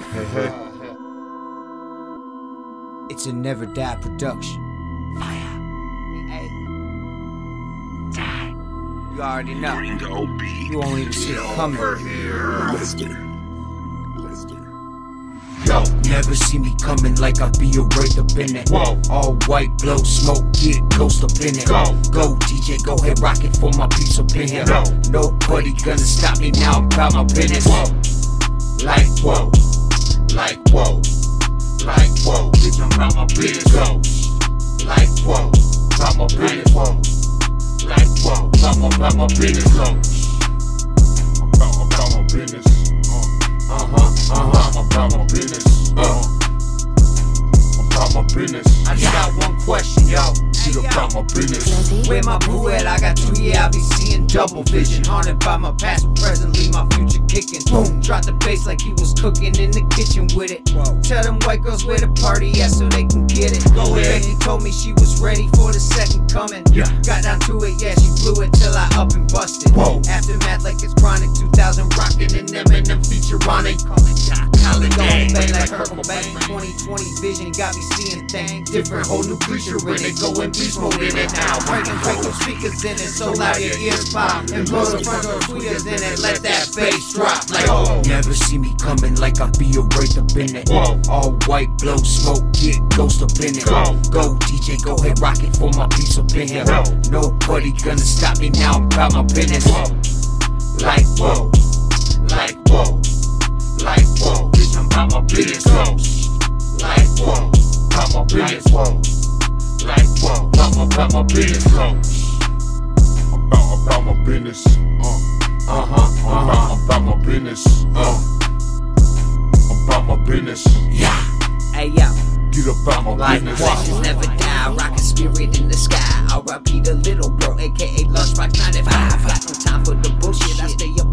It's a never die production. Fire. Hey. Die. You already know. You won't even see it coming. Yo, never see me coming like I be a wraith up in it. Whoa. All white, blow smoke, get ghost up in it. Go. go DJ, go ahead, rock it for my piece up in here. Go. Nobody gonna stop me now, I'm about my business. Whoa. About my business. Whoa. Like whoa, about my, about my business. Business. I just got one question, yo. Get about my business. Where my boo at? I got two, yeah, I be seeing double vision. Haunted by my past, but presently my future kicking. Boom, drop the bass like he was cooking in the kitchen with it. Tell them white girls where the party at so they can get it. Go ahead. Becky told me she was ready for the second coming. Yeah. Got down to it, yeah, she blew it till I up and busted. Whoa. Aftermath like it's chronic 2000 rockin' and Eminem feature on it. Colin going bang like Kurt Cobain. 2020 vision got me seeing things different. Whole new creature in it, go in beast mode in it now. Breaking, break those speakers in it, so loud your ears pop. And blow the front door tweeters in it, let that bass drop. Like, Whoa. never see me coming like I be a wraith up in it. Whoa. All white, blow smoke, get ghost up in it. Go. Go, DJ, go ahead, rock it for my piece up in here. Nobody gonna stop me now, I'm about my business. Whoa. Like, whoa, business. whoa, like, whoa, About my, about my business. About, about my business. Uh, uh huh, uh huh, about, about my business. Uh, about my business. yeah. Hey, yo. Get about my Like business. flashes never die, rockin' spirit in the sky. R.I.P. the little bro, aka Lunchbox 95. Got no time for the bullshit. I stay up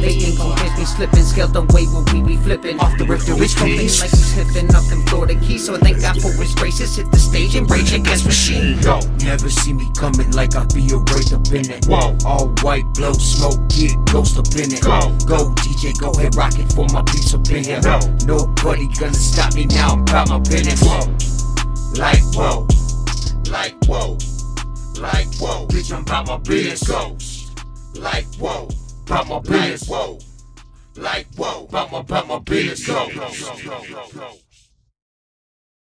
They think gon' catch me slipping, scaled the way when we be flipping. Off the rip, the rich like we slipping up them Florida keys. So thank God for his graces. Hit the stage and rage against machine. Go. Never see me coming like I be a wraith up in it. Whoa. All white, blow smoke, get ghost up in it. Go. Go, DJ, go ahead, rock it for my piece up in here. Go. Nobody gonna stop me now, I'm about my business. Whoa. Like whoa, like whoa, like whoa, bitch, I'm about my business. Go. Like whoa, About my business. whoa, like whoa, About my, about my business. Go. Go. Go. Go. Go.